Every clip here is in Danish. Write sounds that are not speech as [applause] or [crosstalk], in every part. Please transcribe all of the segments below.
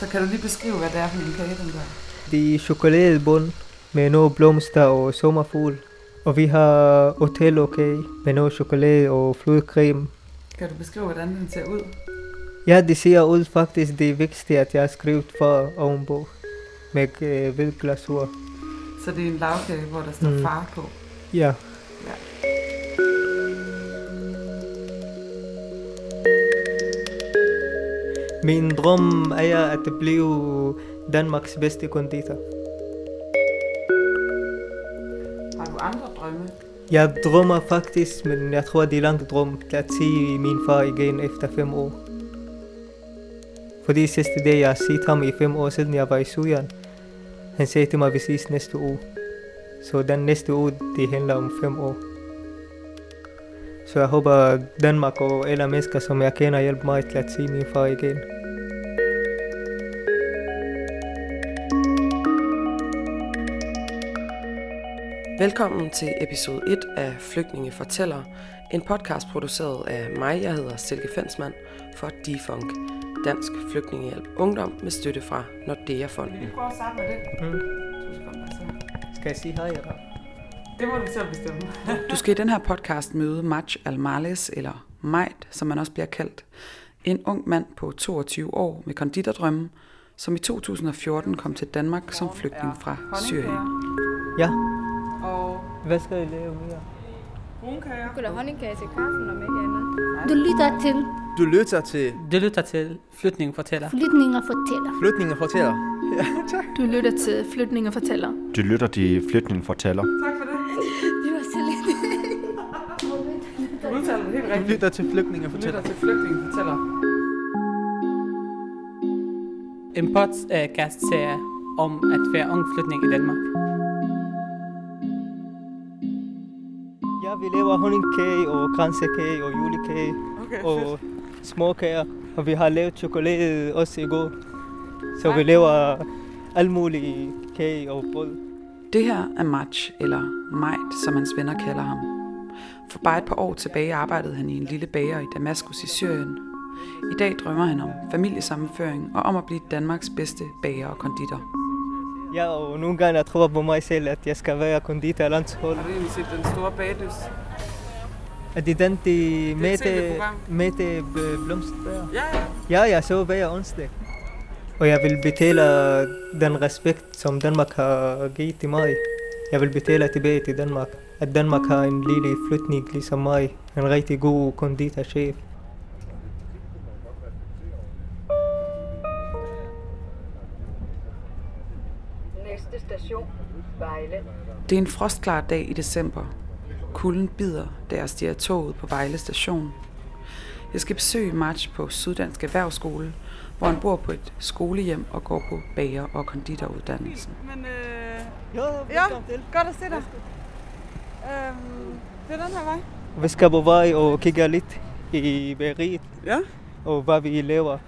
Så kan du lige beskrive, hvad det er for en kage, den der? Det er chokoladebund med noget blomster og sommerfugl. Og vi har Otello-kage med noget chokolade og flødecreme. Kan du beskrive, hvordan den ser ud? Ja, det ser ud faktisk det vigtigste, at jeg har skrevet for ovenpå med øh, hvid glasur. Så det er en lavkage, hvor der står Mm. far på. Ja. Min drøm er at blive Danmarks bedste konditor. Har du andre drømme? Jeg drømmer faktisk, men jeg tror, det er langt drøm at se min far igen efter fem år. Fordi sidste dag, jeg har set ham i fem år siden, jeg var i Syrien. Han sagde til mig, vi ses næste uge. Så den næste uge, det handler om fem år. Så jeg håber, Danmark og alle mennesker, som jeg kender, hjælper mig til at se min far igen. Velkommen til episode 1 af Flygtninge fortæller, en podcast produceret af mig, jeg hedder Silke Fensmann, for Defunk, Dansk Flygtningehjælp Ungdom med støtte fra Nordea-fonden. Vi prøver at starte med det. Mm. Du skal godt være så. Skal jeg sige hej, eller? Det må du selv bestemme. Du skal i den her podcast møde Maj Almales, eller Majt, som man også bliver kaldt. En ung mand på 22 år med konditordrømme, som i 2014 kom til Danmark som flygtning fra Syrien. Ja, Og hvad skal jeg lave mere? brunkager. Skulle honningkage til kaffen, om ikke andet. Du lytter til Du lytter til Du lytter til Flytning fortæller. Flytninger fortæller. Flytninger fortæller. Du lytter til Flytninger fortæller. Du lytter til Flytning fortæller. Tak for det. Det var så lidt. Du udtaler det helt Du rigtigt. lytter til Flygtninger Du fortæller. lytter til flygtninge fortæller. En podcast-serie om at være ung flytning i Danmark. Ja, vi laver honningkage og kransekage og julekage Okay, og små kager. Og vi har lavet chokolade også i går. Så vi laver alle mulige kage og brød. Det her er Match, eller Majt, som hans venner kalder ham. For bare et par år tilbage arbejdede han i en lille bager i Damaskus i Syrien. I dag drømmer han om familiesammenføring og om at blive Danmarks bedste bager og konditor. Ja, og nogle gange jeg tror på mig selv, at jeg skal være konditor af landshold. Har du set den store baglys? Er det den, de et Mette. Mette øh, Blomsterberg? Ja, ja. Ja, jeg så hver onsdag. Og jeg vil betale den respekt, som Danmark har givet til mig. Jeg vil betale tilbage til Danmark. At Danmark har en lille flytning ligesom mig. En rigtig god konditorchef. Vejle. Det er en frostklar dag i december. Kulden bider, da jeg stiger toget på Vejle station. Jeg skal besøge Match på Syddansk Erhvervsskole, hvor han bor på et skolehjem og går på bager- og konditoruddannelsen. Men øh, Ja, Ja. godt at se dig. Øhm, det er den her vej. Vi skal på vej og kigge lidt i bageriet Ja. og hvad vi laver.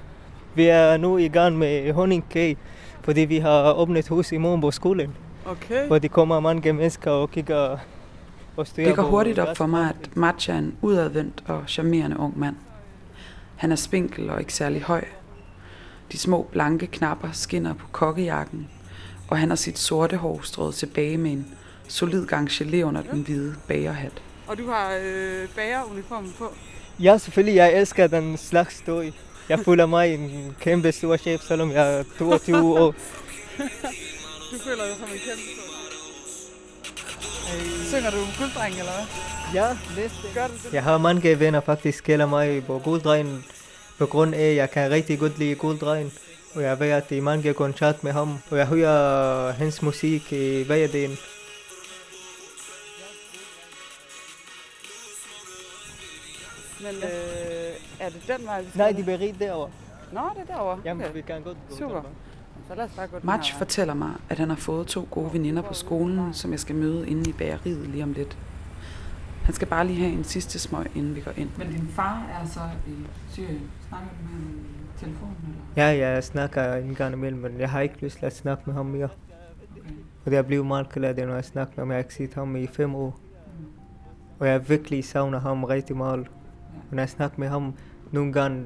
Vi er nu i gang med honningkage, fordi vi har åbnet hus i morgen på skolen. Okay. Hvor de kommer mange mennesker og kigger og styrer Det går hurtigt op for mig, at Match er en udadvendt og charmerende ung mand. Han er spinkel og ikke særlig høj. De små blanke knapper skinner på kokkejakken, og han har sit sorte hår strået tilbage med en solid gang gelé under den hvide bagerhat. Og du har øh, bageruniformen på. Ja, selvfølgelig. Jeg elsker den slags støj. Jeg føler mig en kæmpe stor chef, selvom jeg er 22 år. [laughs] Du føler dig som en kæmpe Synger du gulddreng, eller hvad? Ja, næste. Gør du det? Jeg har mange venner faktisk kalder mig på gulddrengen, på grund af, at jeg kan rigtig godt lide gulddrengen. Og jeg har været i mange koncert med ham, og jeg hører hans musik i hver dag. Men øh, er det den vej, vi skal? Nej, de bliver rigt derovre. Nå, det er derovre. Jamen, Okay. vi kan godt gå Super. den Match fortæller mig, at han har fået to gode veninder på skolen, som jeg skal møde inde i bageriet lige om lidt. Han skal bare lige have en sidste smøg, inden vi går ind. Men din far er så i Syrien. Snakker du med ham i telefonen, eller? Ja, jeg snakker en gang imellem, men jeg har ikke lyst til at snakke med ham mere. Og jeg bliver meget glad, når jeg snakker med ham. Jeg har ikke set ham i fem år. Og jeg virkelig savner ham rigtig meget. Når jeg snakker med ham, nogle gange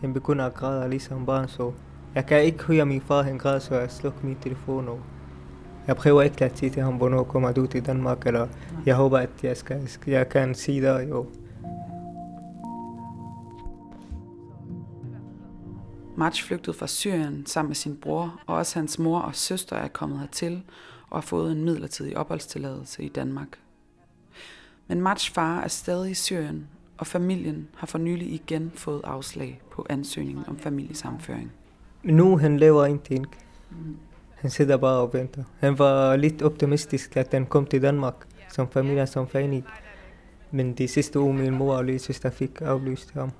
han begynder at græde ligesom barn, så jeg kan ikke høre min far, en græder, så jeg slukker min telefon. Og jeg prøver ikke at sige til ham, hvornår kommer du til Danmark, eller jeg håber, at jeg, skal, jeg kan sige dig. jo. March flygtede fra Syrien sammen med sin bror, og også hans mor og søster er kommet hertil og har fået en midlertidig opholdstilladelse i Danmark. Men March far er stadig i Syrien, og familien har for nylig igen fået afslag på ansøgningen om familiesamføring. Nu han laver ingenting. Han sidder bare og venter. Han var lidt optimistisk, at han kom til Danmark som familie, som family. Men de sidste uge, min mor og lille søster fik aflyst ham.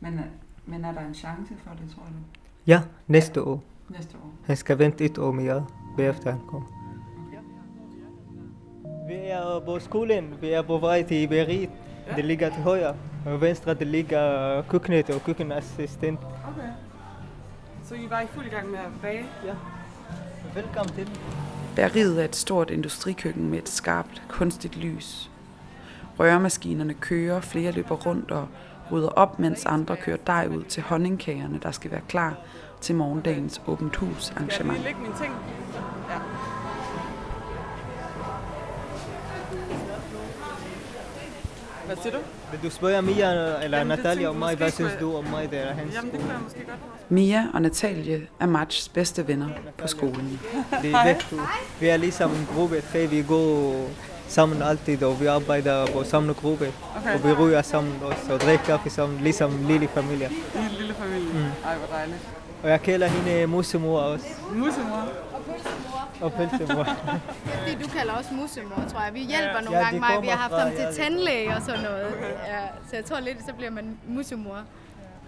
Men, men er der en chance for det, tror du? Ja, næste år. Næste år. Han skal vente et år mere, bagefter han kommer. Vi er på skolen, vi er på vej til Berit. Det ligger til højre. Og venstre, det ligger køkkenet og køkkenassistent. Okay. Så I var i fuld gang med at bage? Ja. Velkommen til. Bæreriet er et stort industrikøkken med et skarpt, kunstigt lys. Rørmaskinerne kører, flere løber rundt og rydder op, mens andre kører dej ud til honningkagerne, der skal være klar til morgendagens åbent hus Skal jeg arrangement. lige lægge mine ting? Hvad siger du? Vil du spørge Mia eller Jamen, Natalia om mig? Hvad synes du om mig, er hans Jamen, det kunne jeg måske godt. Mia og Natalie er Matchs bedste venner på skolen. Det er. Vi er ligesom en gruppe, så vi går sammen altid, og vi arbejder på samme gruppe. Okay. Og vi ryger sammen også, og drikker kaffe sammen, ligesom en lille familie. I en lille familie. Mm. Ej, hvor dejligt. Og jeg kalder hende musemor også, Musemor. og pølsemor. Fordi [laughs] du kalder også musemor, tror jeg. Vi hjælper nogle Ja, gange det mig. Vi har haft ham til det tandlæge og sådan noget. Ja, så jeg tror lidt, så bliver man musemor.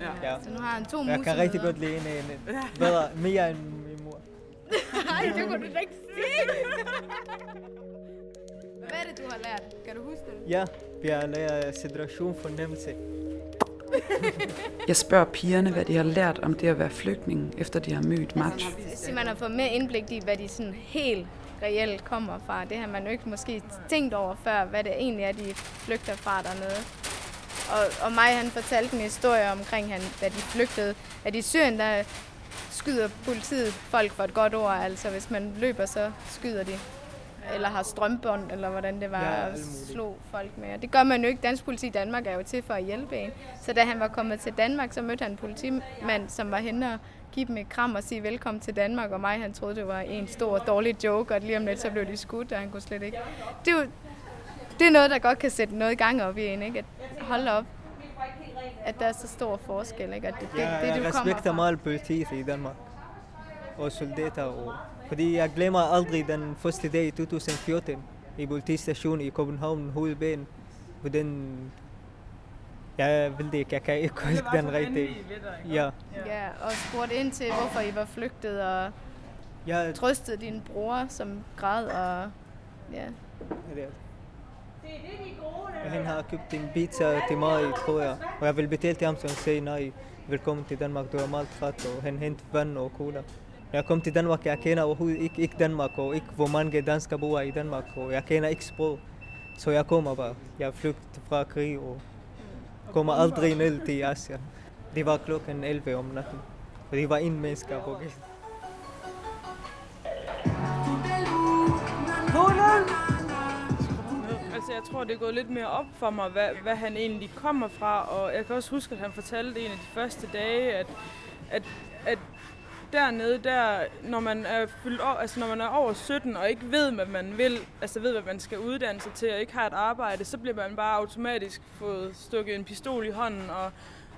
Ja. Ja. Så nu har han to Jeg musemødre. kan rigtig godt lide hende, hende. bedre, mere end min mor. [laughs] Nej, det kunne du da ikke sige. Hvad er det, du har lært? Kan du huske det? Ja, vi har lært situation fornemmelse. Jeg spørger pigerne, hvad de har lært om det at være flygtning, efter de har mødt Match. Så altså, man har fået mere indblik i, hvad de sådan helt reelt kommer fra. Det har man jo ikke måske tænkt over før, hvad det egentlig er, de flygter fra dernede. Og, og mig, han fortalte en historie omkring, han, da de flygtede, at i Syrien, der skyder politiet folk for et godt ord. Altså, hvis man løber, så skyder de. Eller har strømbånd, eller hvordan det var, Ja, muligt. slog folk med. Og det gør man jo ikke. Dansk politi i Danmark er jo til for at hjælpe en. Så da han var kommet til Danmark, så mødte han en politimand, som var henne og give dem et kram og sige velkommen til Danmark. Og mig, han troede, det var en stor dårlig joke, og lige om lidt, så blev de skudt, og han kunne slet ikke. Det er jo det er noget, der godt kan sætte noget i gang op i en, ikke? At holde op, at der er så stor forskel, ikke? At det, det, det, jeg du kommer fra. meget politiet i Danmark. Og soldater. Og, fordi jeg glemmer aldrig den første dag i 2014 i politistationen i København, hovedbanen. Hvordan... Jeg ved det ikke, jeg kan ikke huske den rigtige. Ja, Ja, og spurgte ind til, hvorfor I var flygtet, og jeg, trøstede din bror, som græd, og ja. det er- Og han har købt en pizza til mig, tror jeg. Og jeg vil betale til ham, så han sagde nej, velkommen til Danmark, du er meget træt. Og han hentede vand og cola. Når jeg kom til Danmark, jeg kender overhovedet ikke, ikke Danmark, og ikke hvor mange danskere bor i Danmark, og jeg kender ikke sprog. Så jeg kommer bare. Jeg flygtede fra krig og kommer aldrig ned til Asien. Det var klokken 11 om natten, og det var en menneske på gæsten. Altså, jeg tror, det er gået lidt mere op for mig, hvad, hvad han egentlig kommer fra. Og jeg kan også huske, at han fortalte en af de første dage, at, at dernede, der, når man er fyldt over, altså når man er over 17 og ikke ved, hvad man vil, altså ved, hvad man skal uddanne sig til og ikke har et arbejde, så bliver man bare automatisk fået stukket en pistol i hånden og,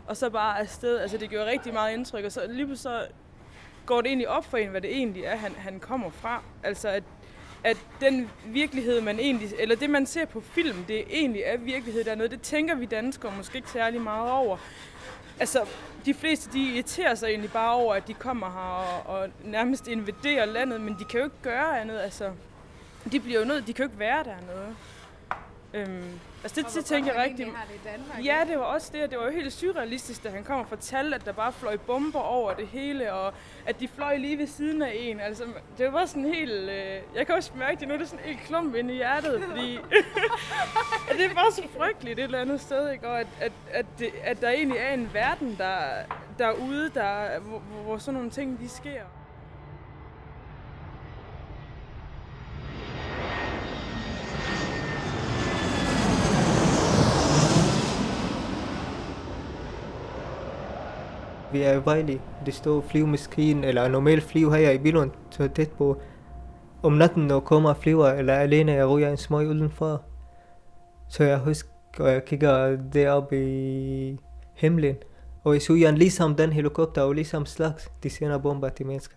og så bare afsted. Altså det gjorde rigtig meget indtryk, og så lige så går det egentlig op for en, hvad det egentlig er, han, han kommer fra. Altså at at den virkelighed, man egentlig, eller det man ser på film, det egentlig er virkelighed dernede, det tænker vi danskere måske ikke særlig meget over. Altså, de fleste, de irriterer sig egentlig bare over, at de kommer her og, og nærmest invaderer landet, men de kan jo ikke gøre andet, altså. De bliver jo nødt, de kan jo ikke være dernede. Øhm, altså det, det tænker jeg rigtig... har det i Danmark, Ja, det var også det, og det var jo helt surrealistisk, da han kom og fortalte, at der bare fløj bomber over det hele, og at de fløj lige ved siden af en. Altså, det var sådan helt... Øh, jeg kan også mærke det nu, det er sådan helt klump inde i hjertet, fordi at [laughs] det er bare så frygteligt et eller andet sted, ikke? Og at, at, at, det, at der egentlig er en verden, der, derude, der, hvor, hvor, hvor sådan nogle ting de sker. Vi er i Vejle. Det står flyvemaskine, eller normalt flyv her i Billund, så tæt på. Om natten, når kommer flyver, eller alene, jeg ryger en smøg udenfor. Så jeg husker, og jeg kigger deroppe i himlen. Og jeg så ligesom den helikopter, og ligesom slags, de sender bomber til mennesker.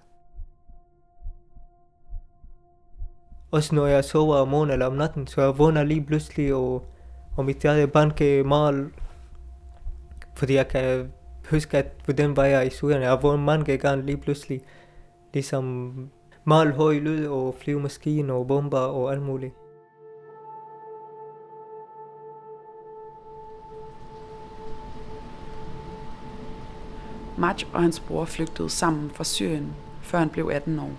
Også når jeg sover om morgenen eller om natten, så jeg vågner lige pludselig, og, og mit hjerte banker meget, fordi jeg kan huske, at den vej jeg i Syrien, jeg vågner mange gange lige pludselig, ligesom meget høj lyd og flyvemaskiner og bomber og alt muligt. Maj og hans bror flygtede sammen fra Syrien, før han blev 18 år.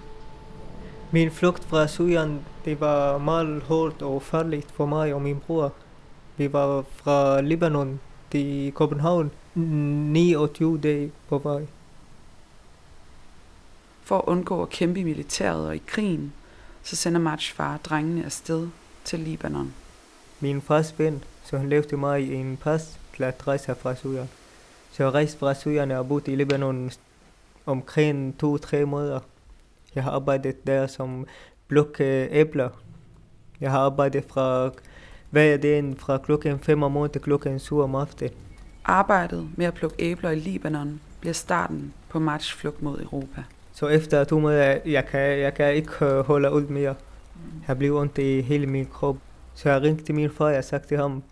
Min flugt fra Syrien, det var meget hårdt og farligt for mig og min bror. Vi var fra Libanon til København 29 dage på vej. For at undgå at kæmpe i militæret og i krigen, så sender Majs far drengene afsted til Libanon. Min fars ven, så han lavede mig en pas til at rejse fra Syrien. Så jeg rejste fra Syrien og boet i Libanon omkring to-tre måneder. Jeg har arbejdet der som plukke æbler. Jeg har arbejdet fra hver dag fra klokken 5 om morgenen til klokken 7 om aftenen. Arbejdet med at plukke æbler i Libanon bliver starten på Majs flugt mod Europa. Så efter to måneder, jeg kan, jeg kan ikke holde ud mere. Jeg bliver ondt i hele min krop. Så jeg ringte til min far, og jeg sagde til ham,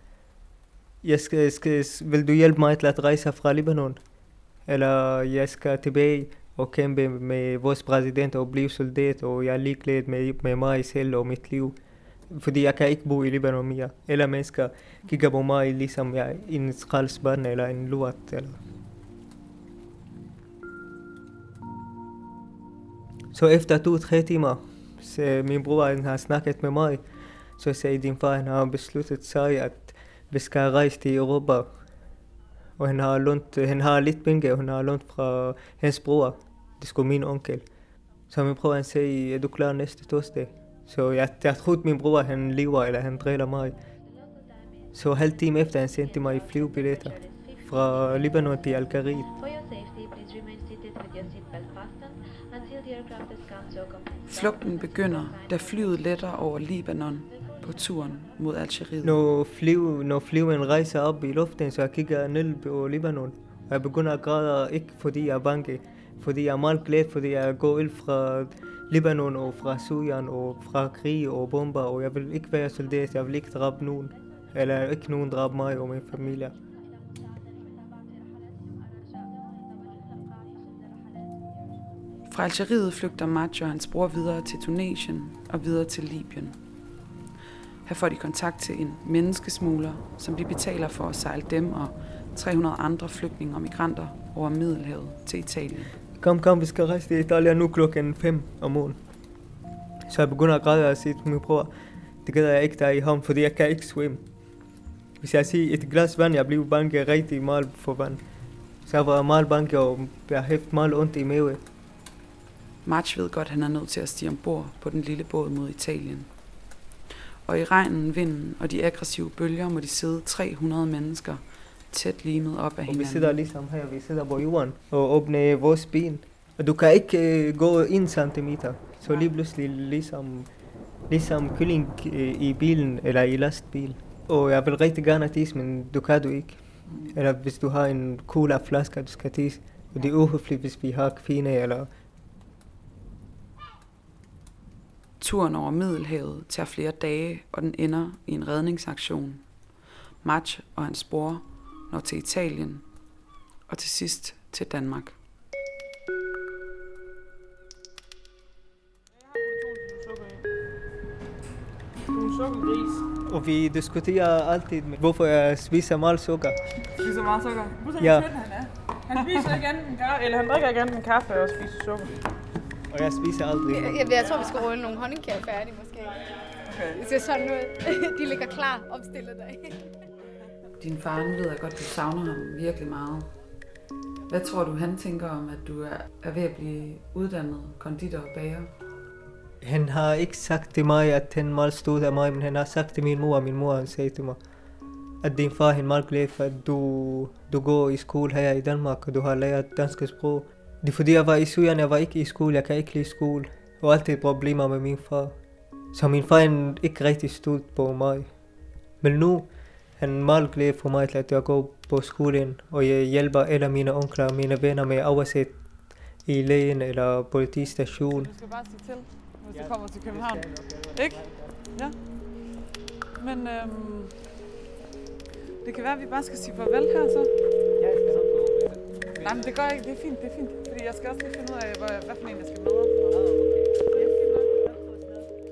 jeg skal, skal, vil du hjælpe mig til at rejse fra Libanon? Eller jeg skal tilbage og kæmpe med vores præsident og blive soldat, og jeg er ligeglad med, med mig selv og mit liv. Fordi jeg kan ikke bo i Libanon mere. Eller mennesker kigger på mig, ligesom jeg er en skraldsbarn eller en lort. Eller. Så efter to-tre timer, så min bror han har snakket med mig, så sagde din far, han har besluttet sig, at vi skal rejse til Europa. Og han har, lånt, han har lidt penge, og han har lånt fra hans bror. Det skulle min onkel. Så min bror han sagde, er du klar næste torsdag? Så jeg, jeg troede min bror, han lever, eller han driller mig. Så halv time efter, han sendte mig flyvebilletter fra Libanon til Algeriet. Flugten begynder, da flyet letter over Libanon på turen mod Algeriet. Når, flyv, når flyven rejser op i luften, så jeg kigger ned på Libanon. Og jeg begynder at græde, ikke fordi jeg er bange, fordi jeg er meget glad, fordi jeg går ud fra Libanon og fra Syrien og fra krig og bomber, og jeg vil ikke være soldat, jeg vil ikke dræbe nogen. Eller ikke nogen dræbe mig og min familie. Fra Algeriet flygter Maj og hans bror videre til Tunesien og videre til Libyen. Her får de kontakt til en menneskesmugler, som de betaler for at sejle dem og 300 andre flygtninge og migranter over Middelhavet til Italien. Kom, kom, vi skal rejse til Italien nu klokken 5 om morgenen. Så jeg begynder at græde og sige til min bror, det gider jeg ikke der i ham, fordi jeg kan ikke svømme. Hvis jeg siger et glas vand, jeg bliver bange rigtig meget for vand. Så jeg var meget bange, og jeg havde meget ondt i maven. March ved godt, at han er nødt til at stige ombord på den lille båd mod Italien. Og i regnen, vinden og de aggressive bølger må de sidde 300 mennesker tæt limet op af Og vi hinanden. sidder ligesom her, vi sidder på jorden og åbner vores ben. Og du kan ikke uh, gå en centimeter. Så lige pludselig ligesom, ligesom kylling uh, i bilen eller i lastbil. Og jeg vil rigtig gerne tisse, men du kan du ikke. Eller hvis du har en cola flaske, du skal tisse. Og det er uhøfligt, hvis vi har kvinde eller Turen over Middelhavet tager flere dage, og den ender i en redningsaktion. Match og hans bror når til Italien, og til sidst til Danmark. Er en. Og vi diskuterer altid, med, hvorfor jeg spiser meget sukker. Spiser meget sukker. Se, Ja. han er. Han spiser ikke kaffe, eller han drikker ikke andet end kaffe og spiser sukker. Og jeg spiser aldrig. Jeg, jeg, jeg tror, vi skal rulle nogle honningkager færdige, måske. Okay. Det ser sådan ud. [laughs] De ligger klar, opstillet der. Din far, nu ved jeg godt, du savner ham virkelig meget. Hvad tror du, han tænker om, at du er, ved at blive uddannet konditor og bager? Han har ikke sagt til mig, at han meget stod af mig, men han har sagt til min mor, og min mor han sagde til mig, at din far er meget glad for, at du, du går i skole her i Danmark, og du har lært dansk sprog. Det er fordi, jeg var i Syrien, jeg var ikke i skole, jeg kan ikke lide skole. Jeg har altid problemer med min far. Så min far er ikke rigtig stolt på mig. Men nu, han er meget glad for mig, at jeg går på skolen, og jeg hjælper alle mine onkler og mine venner med at oversætte i lægen eller politistation. Du skal bare sige til, hvis du kommer til København. Ikke? Ja. Men øhm, det kan være, at vi bare skal sige farvel her så. Nej, men det gør jeg ikke. Det er fint, det er fint. Fordi jeg skal også lige finde ud af, hvad, hvad for en jeg skal med. sådan noget.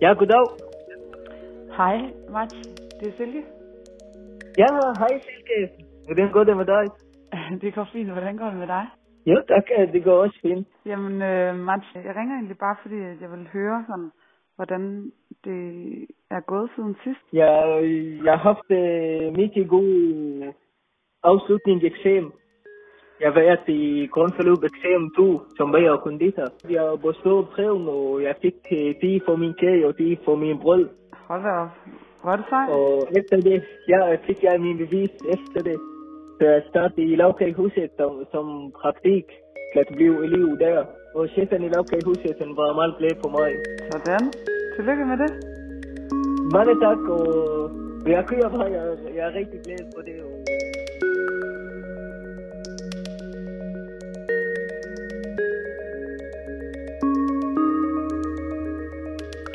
Ja, goddag. Hej, Mats. Det er Silke. Ja, hej Silke. Hvordan går det med dig? [laughs] Det går fint. Hvordan går det med dig? Jo, tak. Det går også fint. Jamen, øh, Mats, jeg ringer egentlig bare, fordi jeg vil høre, sådan, hvordan det er gået siden sidst. Ja, jeg har haft øh, meget god afslutning eksamen. Jeg været i grundforløb eksamen 2, som bager og konditor. Jeg bestået prøven, og jeg fik øh, 10 for min kage og 10 for min brød. Hold da op. Er det sejt? Og efter det, ja, fik jeg min bevis efter det. Så jeg startede i lavkagehuset som, som praktik, til at blive elev der. Og chefen i lavkagehuset, var meget glad for mig. Sådan. Tillykke med det. Mange tak, og jeg kører bare, jeg, jeg er rigtig glad for det. Og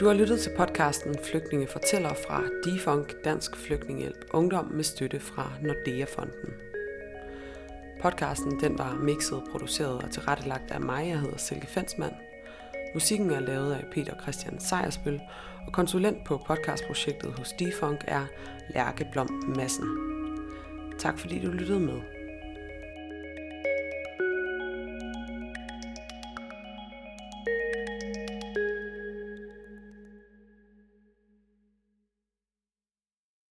Du har lyttet til podcasten Flygtninge fortæller fra Defunk Dansk Flygtningehjælp Ungdom med støtte fra Nordea-fonden. Podcasten den var mixet, produceret og tilrettelagt af mig, jeg hedder Silke Fensmann. Musikken er lavet af Peter Christian Sejersbøl, og konsulent på podcastprojektet hos Defunk er Lærke Blom Madsen. Tak fordi du lyttede med.